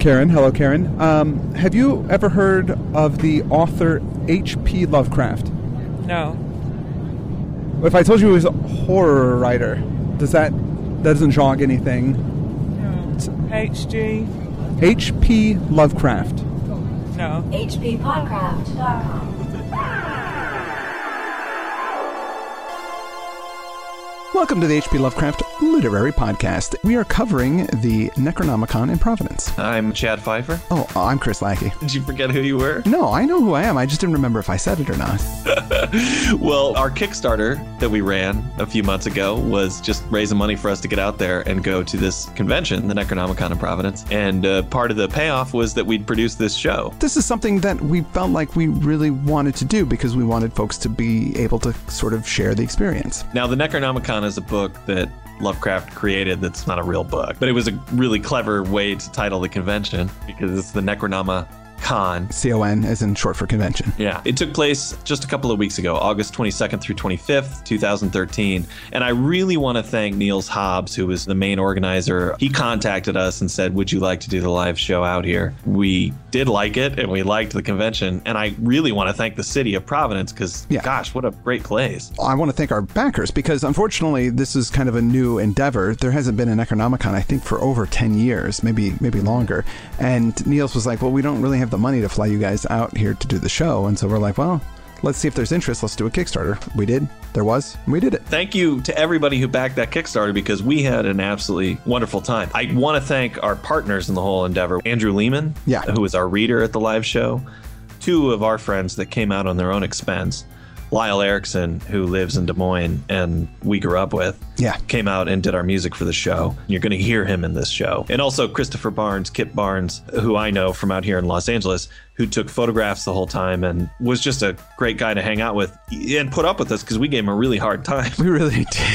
Karen. Hello, Karen. Um, have you ever heard of the author H.P. Lovecraft? No. If I told you he was a horror writer, does that that doesn't jog anything? No. HG? H.P. Lovecraft. No. H.P. HPPodcraft.com. Welcome to the H.P. Lovecraft Literary Podcast. We are covering the Necronomicon in Providence. I'm Chad Fifer. Oh, I'm Chris Lackey. Did you forget who you were? No, I know who I am. I just didn't remember if I said it or not. well, our Kickstarter that we ran a few months ago was just raising money for us to get out there and go to this convention, the Necronomicon in Providence. And uh, part of the payoff was that we'd produce this show. This is something that we felt like we really wanted to do because we wanted folks to be able to sort of share the experience. Now, the Necronomicon is a book that Lovecraft created that's not a real book, but it was a really clever way to title the convention because it's the Necronoma Con. C O N, as in short for convention. Yeah. It took place just a couple of weeks ago, August 22nd through 25th, 2013. And I really want to thank Niels Hobbs, who was the main organizer. He contacted us and said, Would you like to do the live show out here? We did like it and we liked the convention. And I really want to thank the city of Providence because, Yeah. gosh, what a great place. I want to thank our backers because unfortunately this is kind of a new endeavor. There hasn't been an Necronomicon, I think, for over 10 years, maybe maybe longer. And Niels was like, well, we don't really have the money to fly you guys out here to do the show. And so we're like, well, let's see if there's interest. Let's do a Kickstarter. We did. There was. And we did it. Thank you to everybody who backed that Kickstarter because we had an absolutely wonderful time. I want to thank our partners in the whole endeavor Andrew Leman, Yeah. who was our reader at the live show, two of our friends that came out on their own expense. Lyle Erickson, who lives in Des Moines and we grew up with, Yeah. came out and did our music for the show. You're going to hear him in this show. And also Christopher Barnes, Kip Barnes, who I know from out here in Los Angeles, who took photographs the whole time and was just a great guy to hang out with and put up with us because we gave him a really hard time. We really did.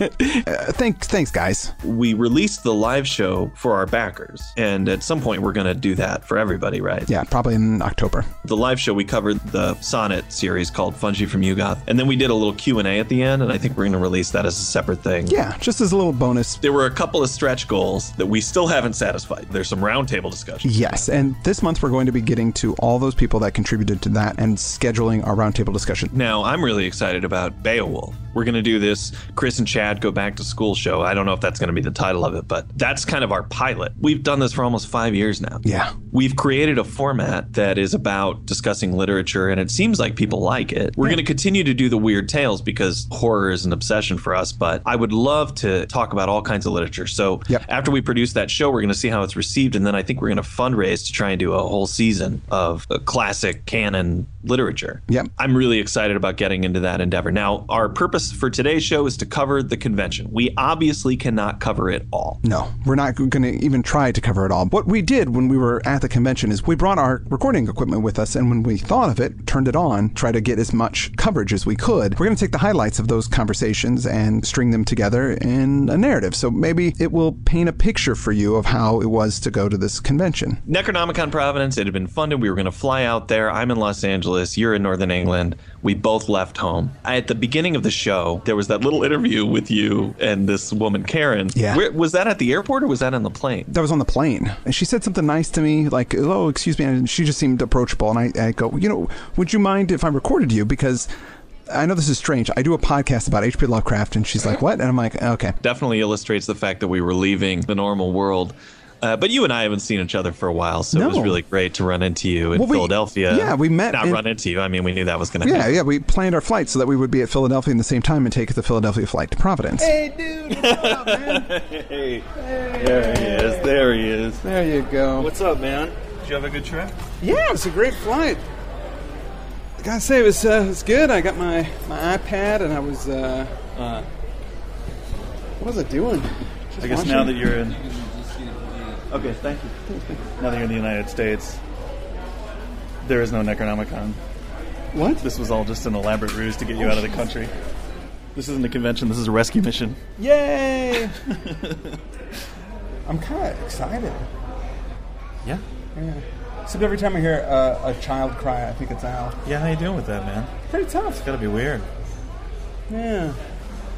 uh, thanks, thanks, guys. we released the live show for our backers and at some point we're going to do that for everybody right Yeah, probably in October. the live show we covered the sonnet series called fungi from Yuggoth and then we did a little q&a at the end and i think we're going to release that as a separate thing Yeah, just as a little bonus. there were a couple of stretch goals that we still haven't satisfied there's some roundtable discussion Yes, and this month we're going to be getting to all those people that contributed to that and scheduling our roundtable discussion. now i'm really excited about beowulf we're going to do this chris and chad go back to school show i don't know if that's going to be the title of it but that's kind of our pilot we've done this for almost five years now Yeah. We've created a format that is about discussing literature, and it seems like people like it. We're going to continue to do the weird tales because horror is an obsession for us, but I would love to talk about all kinds of literature. So Yep. after we produce that show, we're going to see how it's received, and then I think we're going to fundraise to try and do a whole season of classic canon literature. Yep. I'm really excited about getting into that endeavor. Now, our purpose for today's show is to cover the convention. We obviously cannot cover it all. No, we're not going to even try to cover it all. What we did when we were at the convention is we brought our recording equipment with us, and when we thought of it, turned it on, try to get as much coverage as we could. We're going to take the highlights of those conversations and string them together in a narrative. So maybe it will paint a picture for you of how it was to go to this convention. Necronomicon Providence, it had been funded. We were going to fly out there. I'm in Los Angeles. You're in Northern England. We both left home. At the beginning of the show, there was that little interview with you and this woman, Karen. Yeah. Where, was that at the airport or was that on the plane? That was on the plane, and she said something nice to me, like, "Oh, excuse me," and she just seemed approachable. And I, I go, "You know, would you mind if I recorded you because?" I know this is strange. I do a podcast about H.P. Lovecraft, and she's like, mm-hmm. "What?" And I'm like, "Okay." Definitely illustrates the fact that we were leaving the normal world. Uh, but you and I haven't seen each other for a while, so it was really great to run into you in Well, we- Philadelphia. yeah, we met Not in- run into you. I mean, we knew that was going to Yeah, happen. yeah. We planned our flight so that we would be at Philadelphia in the same time and take the Philadelphia flight to Providence. Hey, dude, what's up, man? Hey, there he is. There he is. There you go. What's up, man? Did you have a good trip? Yeah, it was a great flight. I gotta say, it was, uh, it was good. I got my, my iPad and I was, uh, uh, what was I doing? Just I guess watching- now that you're in. Okay, thank you. Now that you're in the United States, there is no Necronomicon. What? This was all just an elaborate ruse to get you out of the country. This isn't a convention. This is a rescue mission. Yay! I'm kind of excited. Yeah. Yeah. Except every time I hear uh, a child cry, I think it's Al. Yeah. How you doing with that, man? Pretty tough. It's got to be weird. Yeah.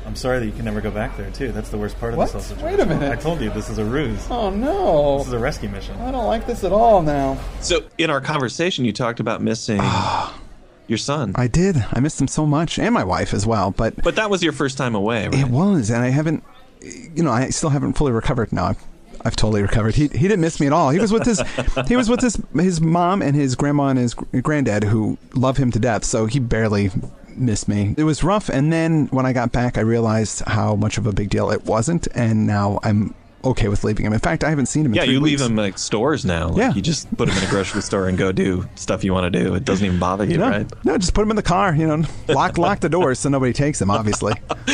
I'm sorry that you can never go back there too. That's the worst part of What? this whole Wait a minute. I told you this is a ruse. Oh no! This is a rescue mission. I don't like this at all now. So in our conversation, you talked about missing your son, I did. I missed him so much, and my wife as well. But but that was your first time away, right? it was, and I haven't. You know, I still haven't fully recovered. No, I've, I've totally recovered. He he didn't miss me at all. He was with his he was with his his mom and his grandma and his granddad who love him to death. So he barely missed me. It was rough, and then when I got back, I realized how much of a big deal it wasn't, and now I'm okay with leaving him. In fact, I haven't seen him. In yeah, you weeks. leave him like stores now. Like, Yeah. you just put him in a grocery store and go do stuff you want to do. It doesn't even bother you, No, right? no, just put him in the car. You know, lock lock the doors so nobody takes him. Obviously,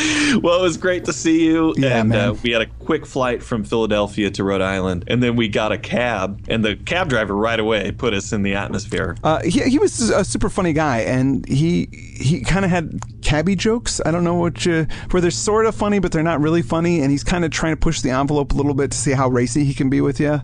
Well, it was great to see you. Yeah, and man. Uh, we had a quick flight from Philadelphia to Rhode Island, and then we got a cab, and the cab driver right away put us in the atmosphere. uh, he he was a super funny guy, and he he kind of had cabbie jokes. I don't know what you, where they're sort of funny, but they're not really funny, and he's kind of trying to push the envelope a little bit to see how racy he can be with you.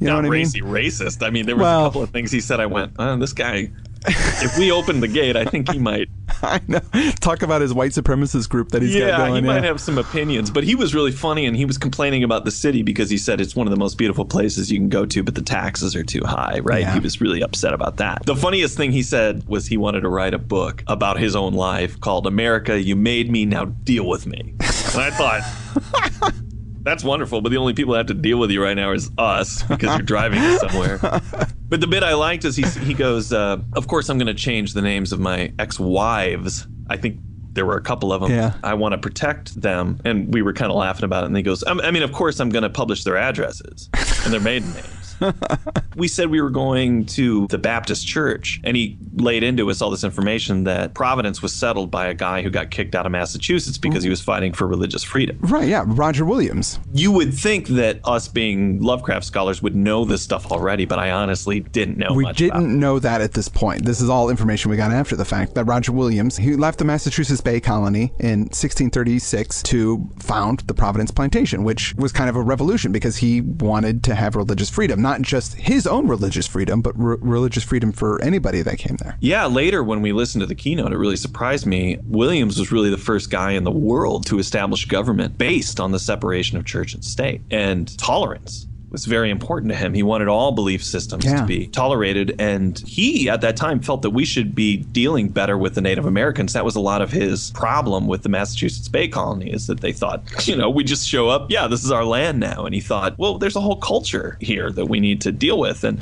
You know Not what I mean? racy, racist. I mean, there was Well- a couple of things he said. I went, oh, this guy. If we opened the gate, I think he might. I know. Talk about his white supremacist group that he's yeah, got going. he might yeah. have some opinions, but he was really funny, and he was complaining about the city because he said it's one of the most beautiful places you can go to, but the taxes are too high. Right? Yeah. He was really upset about that. The funniest thing he said was he wanted to write a book about his own life called "America, You Made Me, Now Deal with Me," and I thought. That's wonderful, but the only people that have to deal with you right now is us because you're driving us somewhere. But the bit I liked is he he goes, uh, "Of course, I'm going to change the names of my ex-wives. I think there were a couple of them. Yeah. I want to protect them." And we were kind of laughing about it. And he goes, "Um, "I mean, of course, I'm going to publish their addresses and their maiden names." we said we were going to the Baptist church, and he laid into us all this information that Providence was settled by a guy who got kicked out of Massachusetts because he was fighting for religious freedom. Right? Yeah, Roger Williams. You would think that us being Lovecraft scholars would know this stuff already, but I honestly didn't know We much didn't about it. know that at this point. This is all information we got after the fact that Roger Williams, he left the Massachusetts Bay Colony in 1636 to found the Providence Plantation, which was kind of a revolution because he wanted to have religious freedom, not just his own religious freedom, but re- religious freedom for anybody that came there. Yeah, later when we listened to the keynote, it really surprised me. Williams was really the first guy in the world to establish government based on the separation of church and state and tolerance. Was very important to him. He wanted all belief systems Yeah. to be tolerated, and he at that time felt that we should be dealing better with the Native Americans. That was a lot of his problem with the Massachusetts Bay Colony, is that they thought, you know, we just show up, yeah, this is our land now, and he thought, well, there's a whole culture here that we need to deal with, and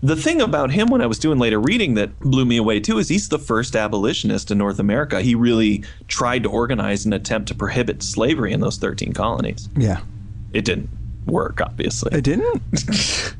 the thing about him when I was doing later reading that blew me away too is he's the first abolitionist in North America. He really tried to organize an attempt to prohibit slavery in those 13 colonies. Yeah. It didn't work, obviously. It didn't?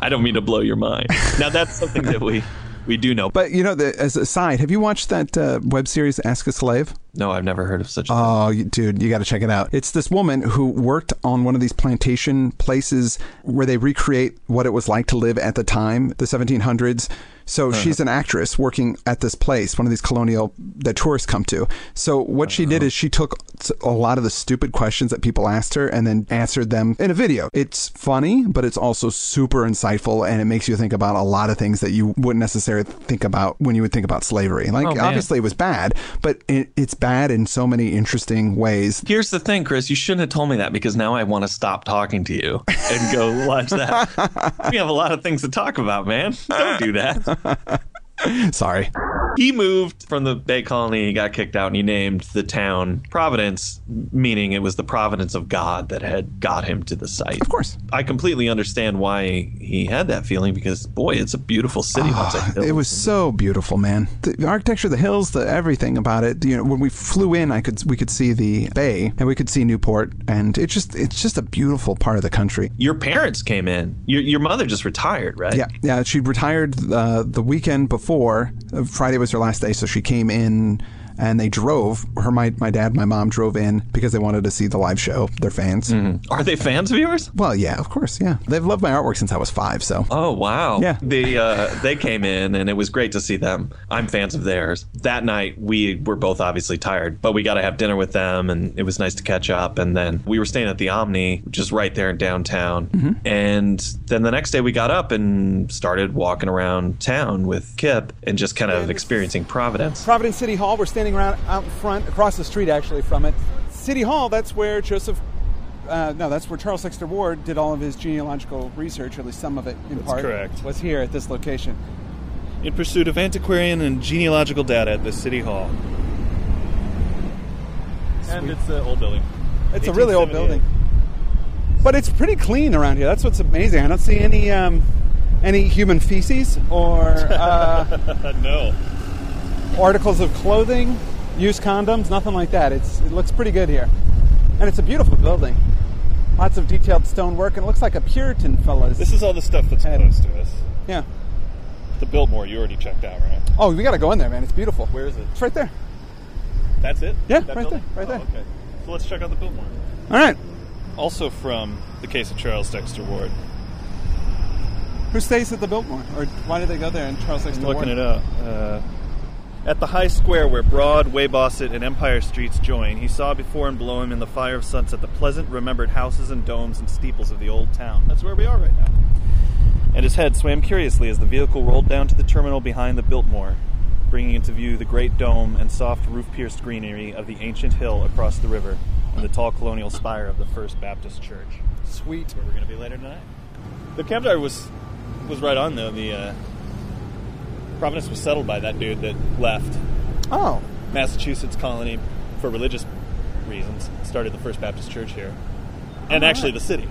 I don't mean to blow your mind. Now that's something that we we do know. But, you know, the, as a side, have you watched that uh, web series, Ask a Slave? no, I've never heard of such a Oh, you- dude, you got to check it out. It's this woman who worked on one of these plantation places where they recreate what it was like to live at the time, the 1700s. So uh-huh. she's an actress working at this place, one of these colonial that tourists come to. So what she did uh-huh. is she took a lot of the stupid questions that people asked her and then answered them in a video. It's funny, but it's also super insightful and it makes you think about a lot of things that you wouldn't necessarily think about when you would think about slavery. Like Oh, obviously it was bad, but it, it's bad in so many interesting ways. Here's the thing, Chris. You shouldn't have told me that because now I want to stop talking to you and go watch that. we have a lot of things to talk about, man. Don't do that. Sorry. He moved from the Bay Colony, he got kicked out, and he named the town Providence, meaning it was the providence of God that had got him to the site. Of course. I completely understand why he had that feeling because, boy, it's a beautiful city. once It was so beautiful, man. The architecture, the hills, the everything about it. You know, when we flew in, I could we could see the bay and we could see Newport, and it just it's just a beautiful part of the country. Your parents came in. Your, your mother just retired, right? Yeah, yeah. She retired uh, the weekend before. Uh, Friday was her last day, so she came in and they drove. Her, my, my dad, my mom drove in because they wanted to see the live show. They're fans. Are they fans of yours? Well, yeah, of course, yeah. They've loved my artwork since I was five. So Oh wow! Yeah. they uh, they came in and it was great to see them. I'm fans of theirs. That night we were both obviously tired, but we got to have dinner with them and it was nice to catch up. And then we were staying at the Omni, which is right there in downtown. And then the next day we got up and started walking around town with Kip and just kind of experiencing Providence. Providence City Hall. We're standing around out in front, across the street actually from it. City Hall, that's where Joseph. Uh, no, that's where Charles Dexter Ward did all of his genealogical research, or at least some of it in That's part. correct. Was here at this location. In pursuit of antiquarian and genealogical data at the City Hall. And it's an old building. It's a really old building, but it's pretty clean around here. That's what's amazing. I don't see any um, any human feces or uh, no. Articles of clothing, used condoms, nothing like that. It's it looks pretty good here, and it's a beautiful building. Lots of detailed stonework, and it looks like a Puritan fellas. This is all the stuff that's And- close to us. yeah. The Biltmore you already checked out, right? Oh, we got to go in there, man. It's beautiful. Where is it? It's right there. That's it? Yeah, That right building? there, right Oh, there. okay. So let's check out the Biltmore. All right. Also from the case of Charles Dexter Ward. Who stays at the Biltmore, or why did they go there in Charles Dexter I'm looking Ward? it up. Uh, at the high square where Broad, Weybosset, and Empire Streets join, he saw before and below him in the fire of sunset the pleasant, remembered houses and domes and steeples of the old town. That's where we are right now. And his head swam curiously as the vehicle rolled down to the terminal behind the Biltmore, bringing into view the great dome and soft roof-pierced greenery of the ancient hill across the river and the tall colonial spire of the First Baptist Church. Sweet. Where we're going to be later tonight. The campfire was was right on though. The uh, Providence was settled by that dude that left Oh, Massachusetts colony for religious reasons. Started the First Baptist Church here, and All actually the city.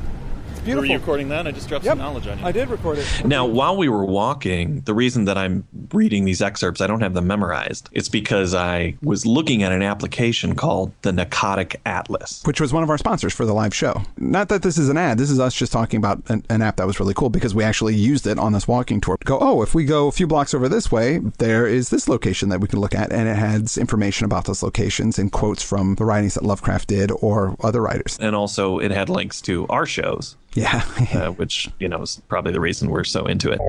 It's Were beautiful. you recording that? I just dropped Yep. some knowledge on you. I did record it. Now, while we were walking, the reason that I'm reading these excerpts, I don't have them memorized. It's because I was looking at an application called the Narcotic Atlas. which was one of our sponsors for the live show. Not that this is an ad. This is us just talking about an, an app that was really cool because we actually used it on this walking tour. Go, oh, if we go a few blocks over this way, there is this location that we can look at, and it has information about those locations and quotes from the writings that Lovecraft did or other writers. And also, it had links to our shows, Yeah. uh, which, you know, is probably the reason we're so into it.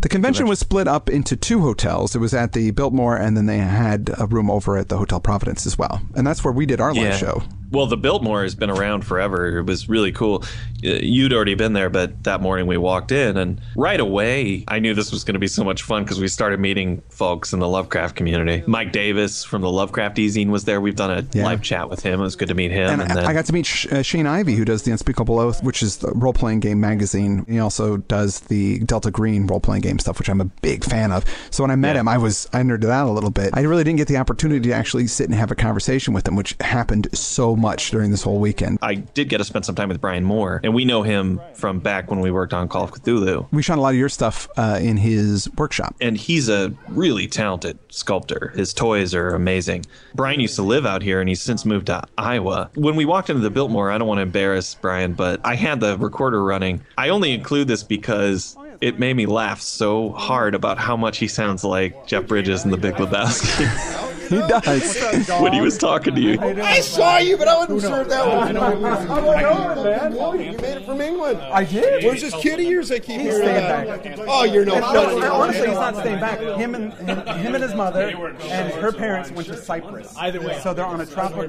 The convention was split up into two hotels. It was at the Biltmore, and then they had a room over at the Hotel Providence as well. And that's where we did our live show. Well, the Biltmore has been around forever. It was really cool. Uh, You'd already been there, but that morning we walked in, and right away I knew this was going to be so much fun because we started meeting folks in the Lovecraft community. Mike Davis from the Lovecraft Ezine was there. We've done a Yeah. live chat with him. It was good to meet him. And, And, I- then I got to meet Sh- uh, Shane Ivey, who does the Unspeakable Oath, which is the role playing game magazine. He also does the Delta Green role playing game stuff, which I'm a big fan of. So when I met Yeah. him, I was I nerded out a little bit. I really didn't get the opportunity to actually sit and have a conversation with him, which happened so much during this whole weekend. I did get to spend some time with Brian Moore, and we know him from back when we worked on Call of Cthulhu. We shot a lot of your stuff uh, in his workshop. and he's a really talented sculptor. His toys are amazing. Brian used to live out here and he's since moved to Iowa. When we walked into the Biltmore, I don't want to embarrass Brian, but I had the recorder running. I only include this because it made me laugh so hard about how much he sounds like Jeff Bridges in The Big Lebowski He does. when he was talking to you. I saw you, but I wasn't sure if that was. I went over, man. Oh, you made it from England. I did. Where's this kid of yours? I keep hearing staying back. Oh, you're no No, honestly, he's not staying back. Him and him, him and his mother and her parents went to Cyprus. Either way, so they're on a tropical.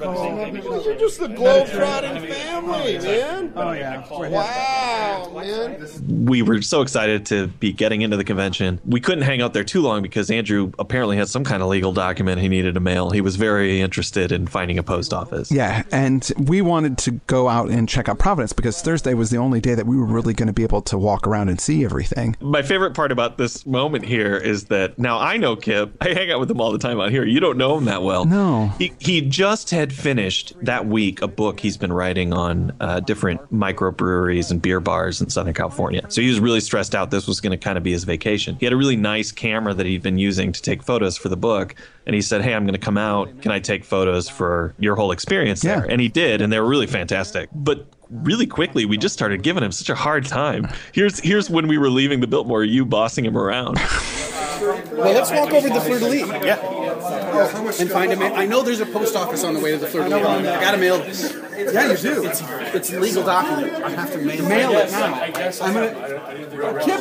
You're just the globe-trotting family, man. Oh yeah. Wow, man. we were so excited to be getting into the convention. We couldn't hang out there too long because Andrew apparently had some kind of legal document he needed to mail. He was very interested in finding a post office. Yeah, and we wanted to go out and check out Providence because Thursday was the only day that we were really going to be able to walk around and see everything. My favorite part about this moment here is that now I know Kip. I hang out with him all the time out here. You don't know him that well. No. He, he just had finished that week a book he's been writing on uh, different microbreweries and beer bars in Southern California. So he was really stressed out. This was going to kind of be his vacation. He had a really nice camera that he'd been using to take photos for the book. And he said, Hey, I'm going to come out. Can I take photos for your whole experience Yeah. there? And he did. And they were really fantastic. But really quickly we just started giving him such a hard time. Here's here's when we were leaving the Biltmore, you bossing him around. Well, let's walk over to the Fleur de Lis. Yeah. And find a mail. I know there's a post office on the way to the Fleur de Lis. I gotta mail this. Yeah, you do. It's it's a legal document. I have to mail, it. Mail it now. I'm gonna. Kip,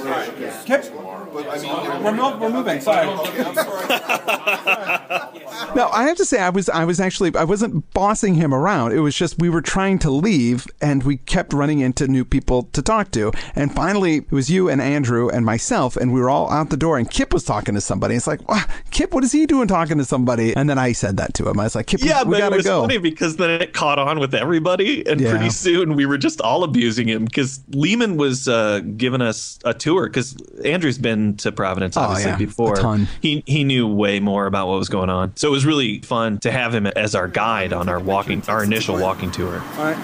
Kip. We're, we're moving. Sorry. No, I have to say I was I was actually I wasn't bossing him around. It was just we were trying to leave and we kept running into new people to talk to. And finally it was you and Andrew and myself and we were all out the door and Kip was talking to somebody. It's like, "Wow, Kip, what is he doing talking to somebody, and then I said that to him. I was like, Kip, Yeah, we but gotta it was go. funny because then it caught on with everybody, and Yeah. pretty soon we were just all abusing him because Leman was uh, giving us a tour because Andrew's been to Providence Oh, obviously yeah, a before. He he knew way more about what was going on, so it was really fun to have him as our guide on our walking, our initial walking tour. All right.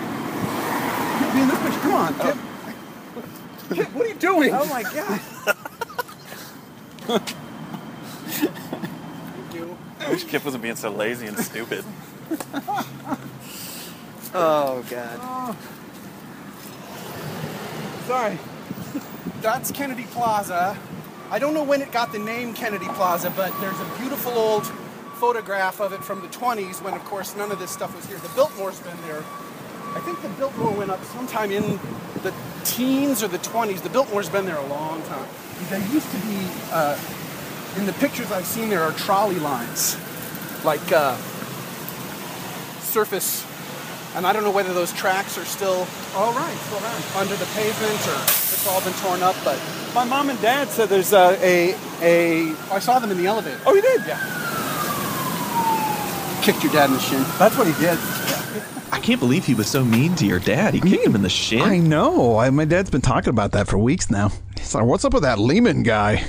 Be in this picture. Come on, Kip. Kip, what are you doing? Oh my god. I wish Kip wasn't being so lazy and stupid. Oh God. Sorry. That's Kennedy Plaza. I don't know when it got the name Kennedy Plaza, but there's a beautiful old photograph of it from the 20s when, of course, none of this stuff was here. The Biltmore's been there. I think the Biltmore went up sometime in the teens or the 20s. The Biltmore's been there a long time. There used to be, uh, in the pictures I've seen, there are trolley lines, like uh, surface, and I don't know whether those tracks are still All right, still around. under the pavement or it's all been torn up, but My mom and dad said there's a a, a I saw them in the elevator. Oh, you did? Yeah. Kicked your dad in the shin. That's what he did. I can't believe he was so mean to your dad. He kicked him in the shin. I know. I, my dad's been talking about that for weeks now. He's like, "What's up with that Leman guy?"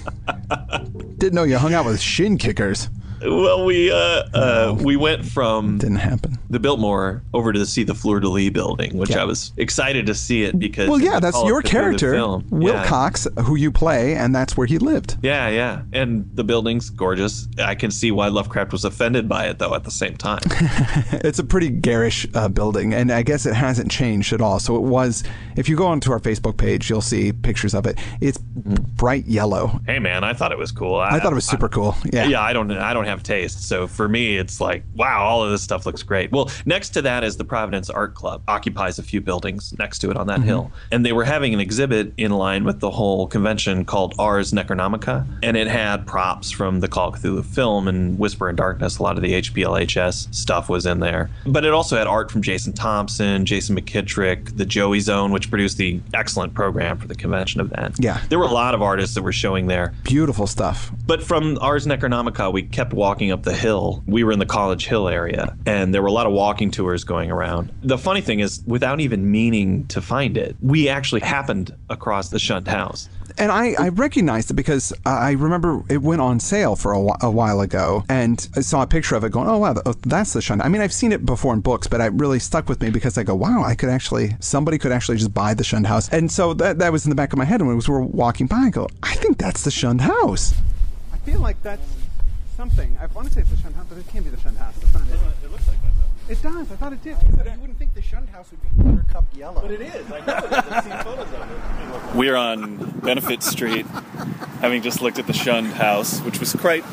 Didn't know you hung out with shin kickers. Well, we uh, uh, we went from Didn't happen. the Biltmore over to see the Fleur de Lis building, which Yeah. I was excited to see it because. Well, yeah, that's your it through the character, Wilcox. Who you play, and that's where he lived. Yeah, yeah, and the building's gorgeous. I can see why Lovecraft was offended by it, though. At the same time, It's a pretty garish uh, building, and I guess it hasn't changed at all. So it was. If you go onto our Facebook page, you'll see pictures of it. It's bright yellow. hey man, I thought it was cool. I thought it was super cool. Yeah. Yeah, I don't I don't have taste. So for me it's like, wow, all of this stuff looks great. Well, next to that is the Providence Art Club. Occupies a few buildings next to it on that Mm-hmm. hill. And they were having an exhibit in line with the whole convention called Ars Necronomica, and it had props from the Call of Cthulhu film and Whisper in Darkness. A lot of the HPLHS stuff was in there. But it also had art from Jason Thompson, Jason McKittrick, the Joey Zone, which produced the excellent program for the convention event. Yeah. There were a lot of artists that were showing there. Beautiful stuff. But from Ars Necronomica, we kept walking up the hill. We were in the College Hill area, and there were a lot of walking tours going around. The funny thing is, without even meaning to find it, we actually happened across the shunned house. And I, I recognized it because I remember it went on sale for a, whi- a while ago, and I saw a picture of it going, oh, wow, th- oh, that's the Shun. I mean, I've seen it before in books, but it really stuck with me because I go, wow, I could actually, somebody could actually just buy the Shunned House. And so that, that was in the back of my head. And when we were walking by, I go, I think that's the Shunned House. I feel like that's something. I want to say it's the Shunned House, but it can't be the Shunned House. That's not it. It looks like that though. It does. I thought it did. You wouldn't think the shunned house would be buttercup yellow. But it is. I know it is. I've seen photos of it. We're on Benefit Street, having just looked at the shunned house, which was quite.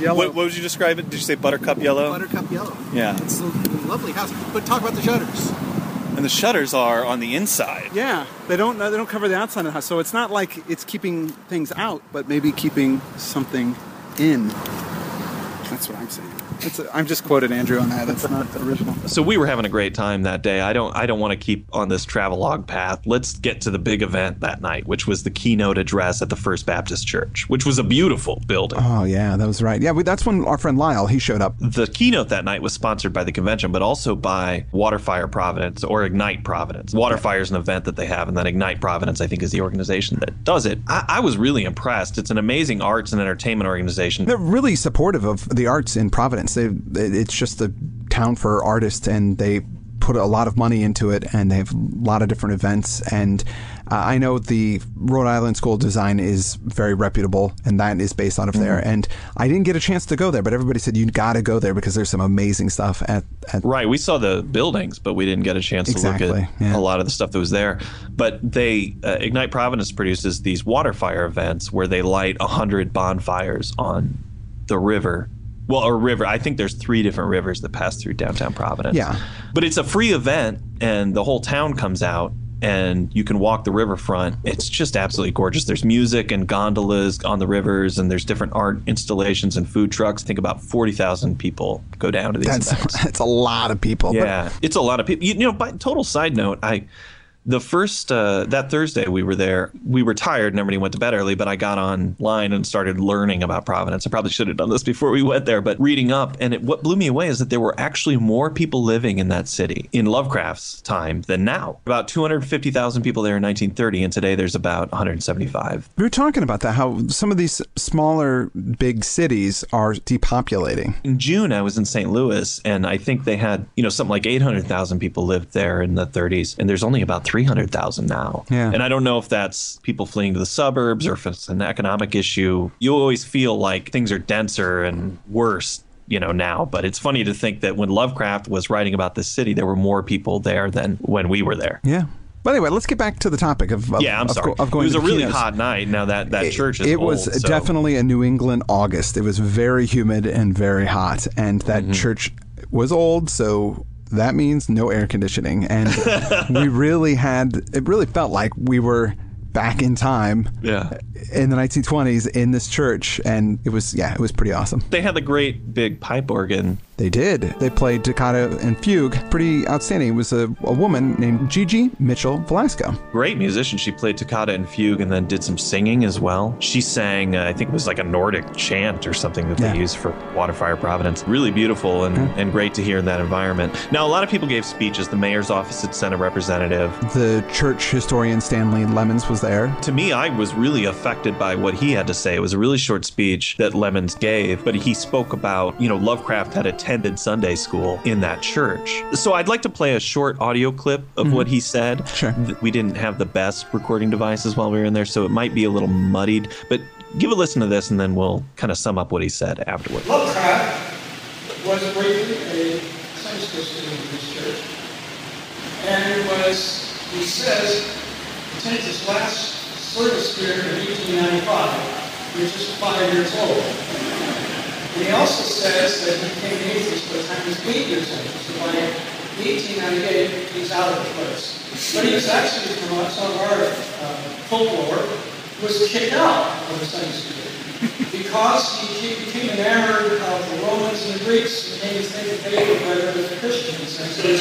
Yellow. What, what would you describe it? Did you say buttercup yellow? Buttercup yellow. Yeah. It's a lovely house. But talk about the shutters. And the shutters are on the inside. Yeah, they don't they don't cover the outside of the house, so it's not like it's keeping things out, but maybe keeping something in. That's what I'm saying. It's a, I'm just quoted Andrew on that. That's not original. So we were having a great time that day. I don't I don't want to keep on this travelogue path. Let's get to the big event that night, which was the keynote address at the First Baptist Church, which was a beautiful building. Oh, yeah, that was right. Yeah, we, that's when our friend Lyle, he showed up. the keynote that night was sponsored by the convention, but also by Waterfire Providence or Ignite Providence. Waterfire is an event that they have, and then Ignite Providence, I think, is the organization that does it. I, I was really impressed. It's an amazing arts and entertainment organization. They're really supportive of the arts in Providence. They, it's just a town for artists, and they put a lot of money into it, and they have a lot of different events. And uh, I know the Rhode Island School of Design is very reputable, and that is based out of there. And I didn't get a chance to go there, but everybody said you got to go there because there's some amazing stuff at. at Right, we saw the buildings, but we didn't get a chance to look at yeah. a lot of the stuff that was there. But they uh, Ignite Providence produces these water fire events where they light hundred bonfires on the river. Well, a river. I think there's three different rivers that pass through downtown Providence. Yeah. But it's a free event, and the whole town comes out, and you can walk the riverfront. It's just absolutely gorgeous. There's music and gondolas on the rivers, and there's different art installations and food trucks. Think about forty thousand people go down to these that's events. that's a lot of people. but- Yeah, it's a lot of people. You, you know, by total side note, I The first uh, that Thursday we were there, we were tired and everybody went to bed early. But I got online and started learning about Providence. I probably should have done this before we went there, but reading up and it, what blew me away is that there were actually more people living in that city in Lovecraft's time than now. About 250,000 people there in 1930, and today there's about 175. We were talking about that, how some of these smaller big cities are depopulating. In June, I was in St. Louis, and I think they had, you know, something like 800,000 people lived there in the 30s, and there's only about 300,000 now. Yeah. And I don't know if that's people fleeing to the suburbs or if it's an economic issue. You always feel like things are denser and worse. You know, now, but it's funny to think that when Lovecraft was writing about this city, there were more people there than when we were there. Yeah. But anyway, let's get back to the topic of, of Yeah, I'm of sorry. of going it was a really hot night. Now that that church is it was old, so- definitely a New England August. It was very humid and very hot, and that Mm-hmm. church was old, so that means no air conditioning. And we really had it really felt like we were back in time Yeah. in the 1920s in this church, and it was yeah, it was pretty awesome. They had the great big pipe organ. They did. They played Toccata and Fugue. Pretty outstanding. It was a, a woman named Gigi Mitchell Velasco. Great musician. She played toccata and fugue and then did some singing as well. She sang, uh, I think it was like a Nordic chant or something that Yeah. they used for Waterfire Providence. Really beautiful and, and great to hear in that environment. Now, a lot of people gave speeches. The mayor's office had sent a representative. The church historian Stanley Lemons was there. To me, I was really affected by what he had to say. It was a really short speech that Lemons gave, but he spoke about, you know, Lovecraft had attended Sunday school in that church. So I'd like to play a short audio clip of mm-hmm. what he said. Sure. We didn't have the best recording devices while we were in there, so it might be a little muddied, but give a listen to this and then we'll kind of sum up what he said afterward. Lovecraft was briefly a Sunday school student in this church, and it was, he says, attended his last service here in 1895. He was just five years old. And he also says that he became an atheist by the time he was eight years old. So by 1898, he's out of the place. But he was actually, from some of our uh, folklore, was kicked out of the Sunday school because he became enamored of the Romans and the Greeks and made him think that they were better than the Christians. And so he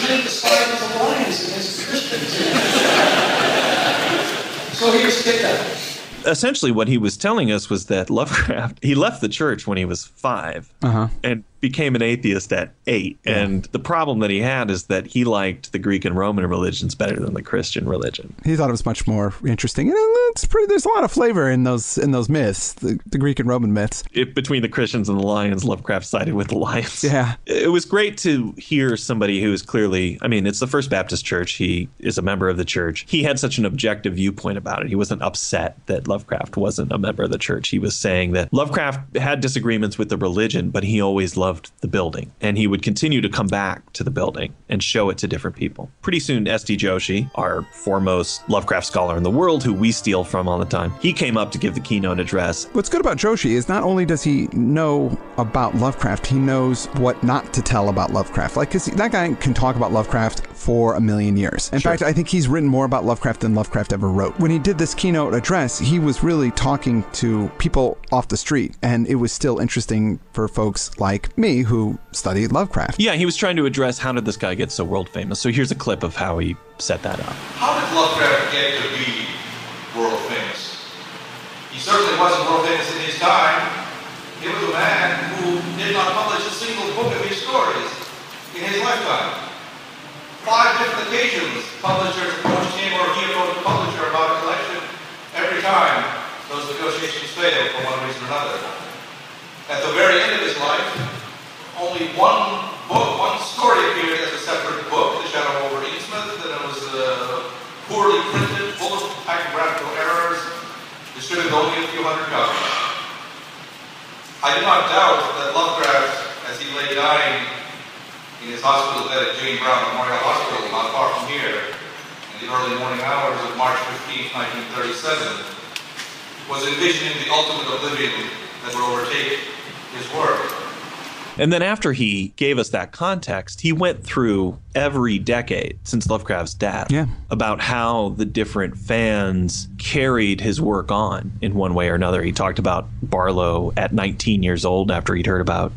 tended to side with the Lions against the Christians. so he was kicked out. Essentially, what he was telling us was that Lovecraft, he left the church when he was five Uh-huh. and became an atheist at eight. And the problem that he had is that he liked the Greek and Roman religions better than the Christian religion. He thought it was much more interesting. And uh, it's pretty, there's a lot of flavor in those in those myths, the, the Greek and Roman myths. If between the Christians and the Lions, Lovecraft sided with the Lions. Yeah. It was great to hear somebody who is clearly, I mean, it's the First Baptist Church. He is a member of the church. He had such an objective viewpoint about it. He wasn't upset that Lovecraft wasn't a member of the church. He was saying that Lovecraft had disagreements with the religion, but he always loved the building. And he would continue to come back to the building and show it to different people. Pretty soon, S.T. Joshi, our foremost Lovecraft scholar in the world, who we steal from all the time, he came up to give the keynote address. What's good about Joshi is not only does he know about Lovecraft, he knows what not to tell about Lovecraft. Like, because that guy can talk about Lovecraft for a million years. In fact, I think he's written more about Lovecraft than Lovecraft ever wrote. When he did this keynote address, he was really talking to people off the street, and it was still interesting for folks like me who studied Lovecraft. Yeah, he was trying to address how did this guy get so world famous. So here's a clip of how he set that up. How did Lovecraft get to be world famous? He certainly wasn't world famous in his time. He was a man who did not publish a single book of his stories in his lifetime. Five different occasions, publishers approached him or he approached the publisher about a collection. Every time, those negotiations failed for one reason or another. At the very end of his life, only one book, one story appeared as a separate book, The Shadow over Innsmouth, and it was uh, poorly printed, full of typographical errors, distributed only a few hundred copies. I do not doubt that Lovecraft, as he lay dying in his hospital bed at Jane Brown Memorial Hospital, not far from here, in the early morning hours of March 15, 1937, was envisioning the ultimate oblivion that would overtake his work. And then after he gave us that context, he went through every decade since Lovecraft's death Yeah. about how the different fans carried his work on in one way or another. He talked about Barlow at 19 years old after he'd heard about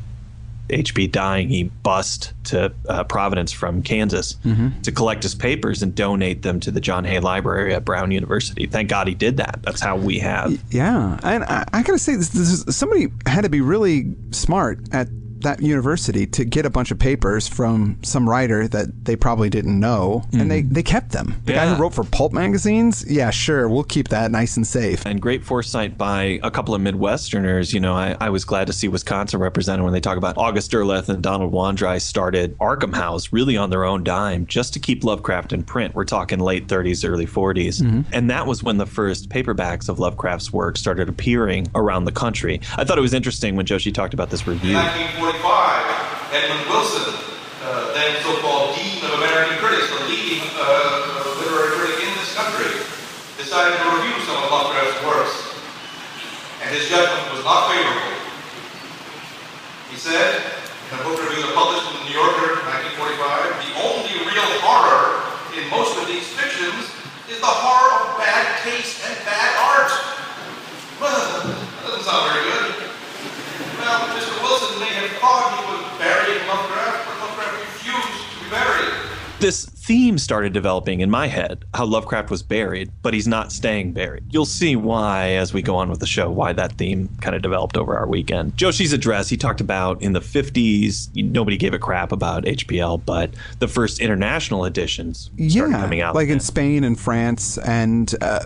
HP dying, he bussed to uh, Providence from Kansas Mhm. to collect his papers and donate them to the John Hay Library at Brown University. Thank God he did that. That's how we have. Yeah, and I, I gotta say, this, this is, somebody had to be really smart at that university to get a bunch of papers from some writer that they probably didn't know, and they, they kept them. The guy who wrote for pulp magazines, yeah, sure, we'll keep that nice and safe. And great foresight by a couple of Midwesterners. You know, I, I was glad to see Wisconsin represented when they talk about August Derleth and Donald Wandrei started Arkham House really on their own dime just to keep Lovecraft in print. We're talking late 30s, early 40s. Mhm. And that was when the first paperbacks of Lovecraft's work started appearing around the country. I thought it was interesting when Joshi talked about this In review. 1945, Edmund Wilson, uh, then so-called Dean of American Critics, the leading uh, literary critic in this country, decided to review some of Lovecraft's works, and his judgment was not favorable. He said, in a book review published in the New Yorker in 1945, the only real horror in most of these fictions is the horror of bad taste and bad art. Well, that doesn't sound very good. Well, Mr. Wilson may have thought he was burying Lovecraft, but Lovecraft refused to be buried. This theme started developing in my head how Lovecraft was buried, but he's not staying buried. You'll see why as we go on with the show, why that theme kind of developed over our weekend. Joshi's address, he talked about in the 50s, nobody gave a crap about HPL, but the first international editions started yeah, coming out. like in Spain and France, and uh,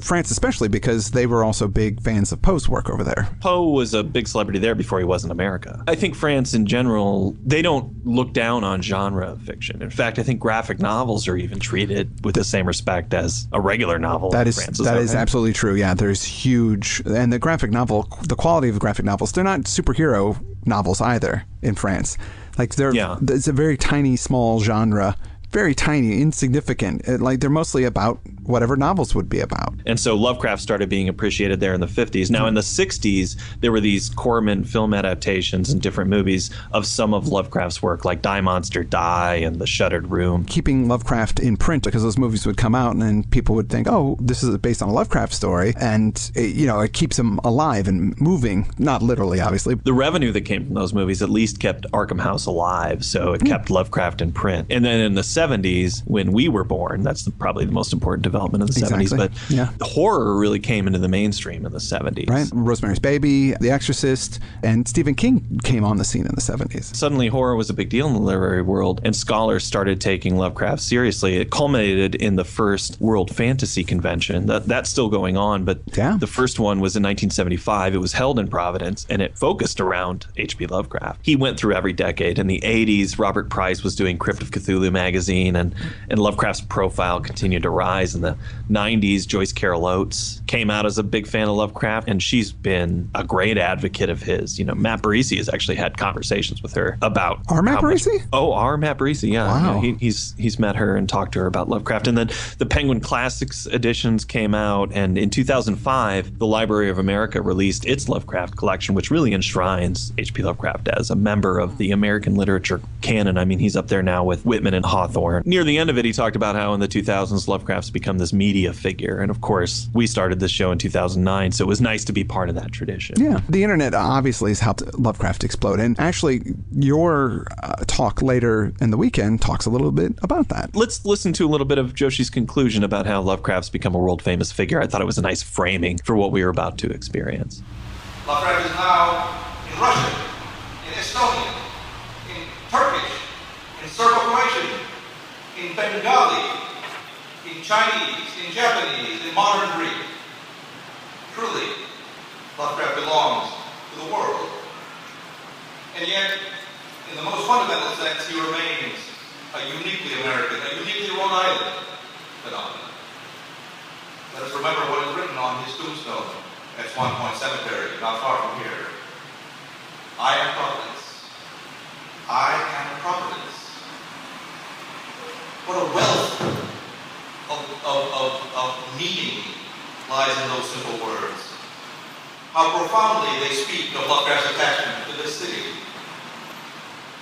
France especially because they were also big fans of Poe's work over there. Poe was a big celebrity there before he was in America. I think France in general, they don't look down on genre fiction. In fact, I think graphic novels are even treated with the same respect as a regular novel That is France. that is absolutely true. Yeah, there's huge, and the graphic novel, the quality of graphic novels, they're not superhero novels either in France. Like they're, it's a very tiny, small genre, very tiny, insignificant. It- like they're mostly about whatever novels would be about. And so Lovecraft started being appreciated there in the 50s. Now, in the 60s, there were these Corman film adaptations and different movies of some of Lovecraft's work, like Die Monster Die and The Shuttered Room. Keeping Lovecraft in print because those movies would come out and then people would think, oh, this is based on a Lovecraft story. And, it, you know, it keeps him alive and moving. Not literally, obviously. The revenue that came from those movies at least kept Arkham House alive, so it hmm. kept Lovecraft in print. And then in the 70s, when we were born, that's the, probably the most important development of the 70s. But Yeah. horror really came into the mainstream in the 70s. Right? Rosemary's Baby, The Exorcist, and Stephen King came on the scene in the 70s. Suddenly, horror was a big deal in the literary world, and scholars started taking Lovecraft seriously. It culminated in the first World Fantasy Convention. That, that's still going on, but the first one was in 1975. It was held in Providence, and it focused around H.P. Lovecraft. He went through every decade. In the 80s, Robert Price was doing Crypt of Cthulhu magazine, and, and Lovecraft's profile continued to rise. In the 90s, Joyce Carol Oates came out as a big fan of Lovecraft, and she's been a great advocate of his. You know, Matt Barisi has actually had conversations with her about Our Matt Barisi? Oh, our Matt Barisi, yeah. Wow. Yeah, he, he's he's met her and talked to her about Lovecraft. And then the Penguin Classics editions came out, and in 2005, the Library of America released its Lovecraft collection, which really enshrines H.P. Lovecraft as a member of the American literature canon. I mean, he's up there now with Whitman and Hawthorne. Near the end of it, he talked about how in the 2000s, Lovecraft's become this media figure. And of course, we started this show in 2009, so it was nice to be part of that tradition. Yeah, the internet obviously has helped Lovecraft explode. And actually, your uh, talk later in the weekend talks a little bit about that. Let's listen to a little bit of Joshi's conclusion about how Lovecraft's become a world famous figure. I thought it was a nice framing for what we were about to experience. Lovecraft is now in Russian, in Estonian, in Turkish, in Serbo-Croatian, in Bengali, in Chinese, in Japanese, in modern Greek. Truly, Lovecraft belongs to the world. And yet, in the most fundamental sense, he remains a uniquely American, a uniquely Rhode Island phenomenon. Let us remember what is written on his tombstone at Swan Point Cemetery, not far from here. I am Providence. I am Providence. What a wealth of, of, of, of meaning lies in those simple words. How profoundly they speak of Lovecraft's attachment to this city.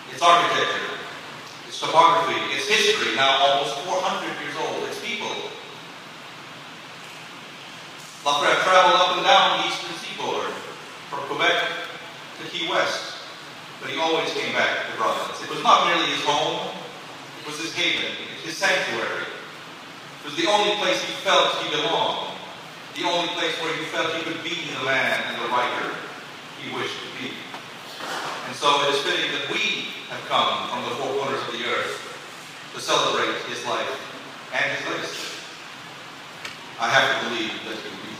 Its architecture, its topography, its history, now almost 400 years old, its people. Lovecraft traveled up and down the eastern seaboard, from Quebec to Key West, but he always came back to Providence. It was not merely his home, it was his haven, his sanctuary. It was the only place he felt he belonged, the only place where he felt he could be the man and the writer he wished to be. And so it is fitting that we have come from the four corners of the earth to celebrate his life and his legacy. I have to believe that he will be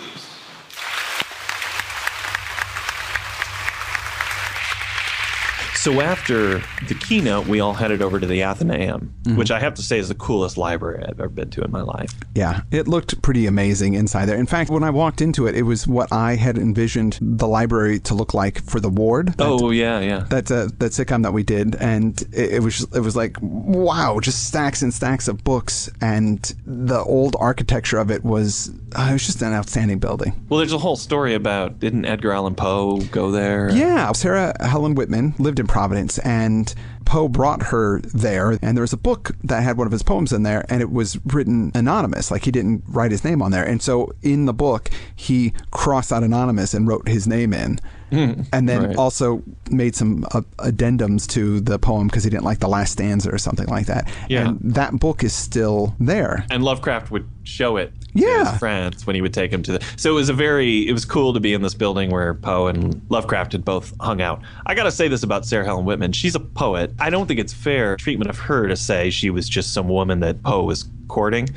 So after the keynote, we all headed over to the Athenaeum, which I have to say is the coolest library I've ever been to in my life. Yeah, it looked pretty amazing inside there. In fact, when I walked into it, it was what I had envisioned the library to look like for the ward. That- Oh yeah, yeah. that uh, that sitcom that we did, and it, it was it was like wow, just stacks and stacks of books, and the old architecture of it was uh, it was just an outstanding building. Well, there's a whole story about didn't Edgar Allan Poe go there? Yeah, Sarah Helen Whitman lived in Providence, and Poe brought her there. And there was a book that had one of his poems in there, and it was written anonymous, like he didn't write his name on there. And so in the book, he crossed out anonymous and wrote his name in. and then Right. also made some uh, addendums to the poem because he didn't like the last stanza or something like that. Yeah. And that book is still there. And Lovecraft would show it to Yeah. his friends when he would take him to the. So it was a very, it was cool to be in this building where Poe and Lovecraft had both hung out. I got to say this about Sarah Helen Whitman. She's a poet. I don't think it's fair treatment of her to say she was just some woman that Poe was courting.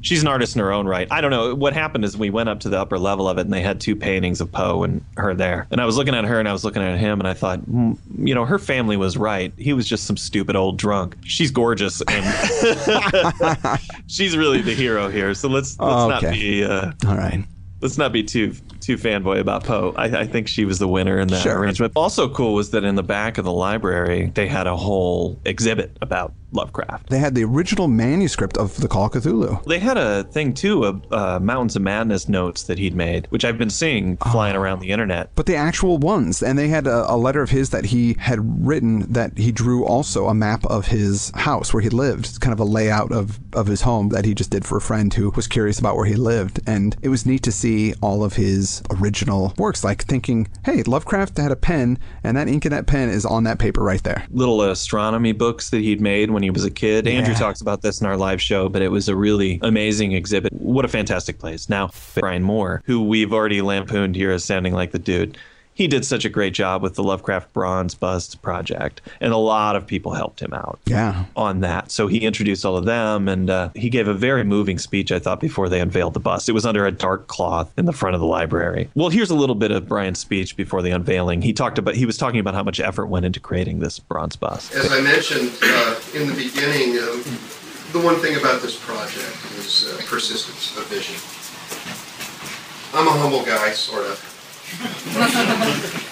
She's an artist in her own right. I don't know. What happened is we went up to the upper level of it and they had two paintings of Poe and her there. And I was looking at her and I was looking at him and I thought, hmm, you know, her family was right. He was just some stupid old drunk. She's gorgeous and she's really the hero here. So let's let's not Okay. be uh, All right. let's not be too too fanboy about Poe. I, I think she was the winner in that Sure. arrangement. Also cool was that in the back of the library they had a whole exhibit about Lovecraft. They had the original manuscript of the Call of Cthulhu. They had a thing too, of uh, Mountains of Madness notes that he'd made, which I've been seeing flying around the internet. But the actual ones, and they had a, a letter of his that he had written that he drew also a map of his house where he lived. It's kind of a layout of, of his home that he just did for a friend who was curious about where he lived. And it was neat to see all of his original works, like thinking, hey, Lovecraft had a pen, and that ink in that pen is on that paper right there. Little astronomy books that he'd made when he was a kid. Andrew talks about this in our live show, but it was a really amazing exhibit. What a fantastic place. Now, Bryan Moore, who we've already lampooned here as sounding like the dude, he did such a great job with the Lovecraft Bronze Bust project, and a lot of people helped him out. Yeah. on that. So he introduced all of them, and uh, he gave a very moving speech, I thought, before they unveiled the bust. It was under a dark cloth in the front of the library. Well, here's a little bit of Bryan's speech before the unveiling. He talked about he was talking about how much effort went into creating this bronze bust. As I mentioned uh, in the beginning, um, the one thing about this project is uh, persistence of vision. I'm a humble guy, sort of.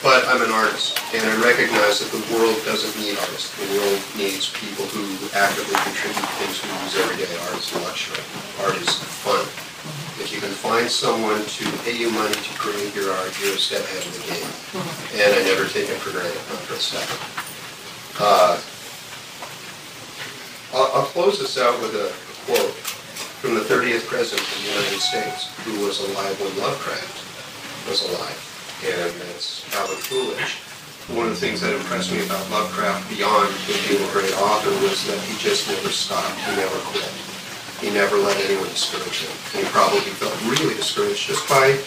But I'm an artist, and I recognize that the world doesn't need artists. The world needs people who actively contribute things we use every day. Art is luxury. Art is fun. If you can find someone to pay you money to create your art, you're a step ahead of the game. And I never take it for granted, not for a second. Uh, I'll, I'll close this out with a quote from the 30th President of the United States, who was alive when Lovecraft was alive, and that's Calvin Coolidge. One of the things that impressed me about Lovecraft beyond him being a great author was that he just never stopped, he never quit. He never let anyone discourage him. And he probably felt really discouraged just by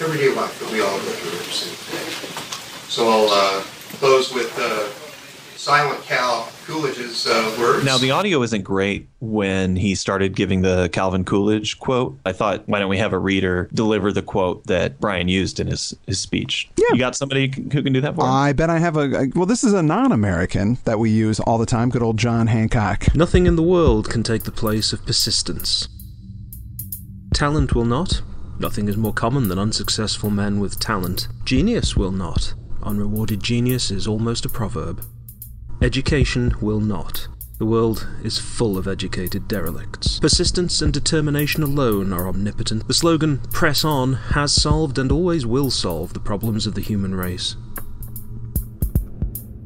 everyday life that we all go through every single day. So I'll uh, close with uh, Silent Cal Coolidge's uh, words. Now, the audio isn't great when he started giving the Calvin Coolidge quote. I thought, why don't we have a reader deliver the quote that Bryan used in his, his speech? Yeah. You got somebody who can do that for him? I bet I have a, a well. This is a non-American that we use all the time. Good old John Hancock. Nothing in the world can take the place of persistence. Talent will not. Nothing is more common than unsuccessful men with talent. Genius will not. Unrewarded genius is almost a proverb. Education will not. The world is full of educated derelicts. Persistence and determination alone are omnipotent. The slogan, Press On, has solved and always will solve the problems of the human race.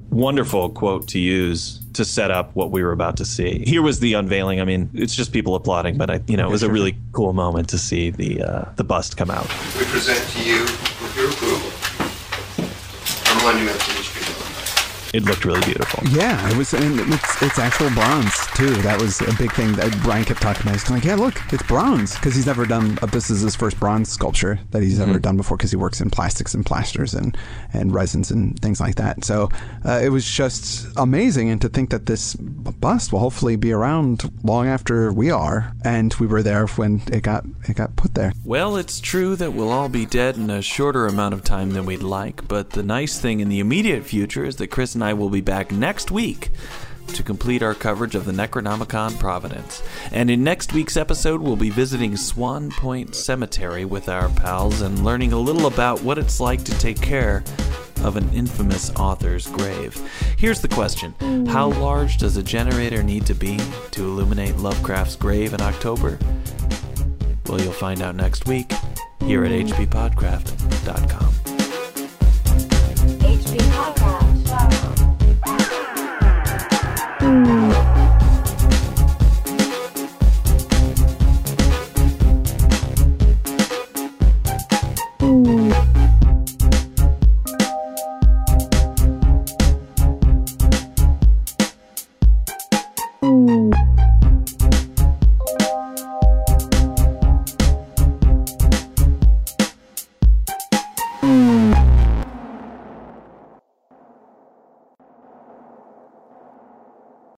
wonderful quote to use to set up what we were about to see. Here was the unveiling. I mean, it's just people applauding, but I, you know, it was a really cool moment to see the uh, the bust come out. we present to you with your approval our monument to H.P. Lovecraft. It looked really beautiful. Yeah, it was, and it's it's actual bronze too. That was a big thing that Bryan kept talking about. He's kind of like, yeah, look, it's bronze because he's never done. Uh, this is his first bronze sculpture that he's ever done before because he works in plastics and plasters and and resins and things like that. So uh, it was just amazing, and to think that this bust will hopefully be around long after we are, and we were there when it got it got put there. Well, it's true that we'll all be dead in a shorter amount of time than we'd like, but the nice thing in the immediate future is that Chris and I will be back next week to complete our coverage of the NecronomiCon Providence. And in next week's episode, we'll be visiting Swan Point Cemetery with our pals and learning a little about what it's like to take care of an infamous author's grave. Here's the question How large does a generator need to be to illuminate Lovecraft's grave in October? Well, you'll find out next week here at hppodcraft.com. Mm.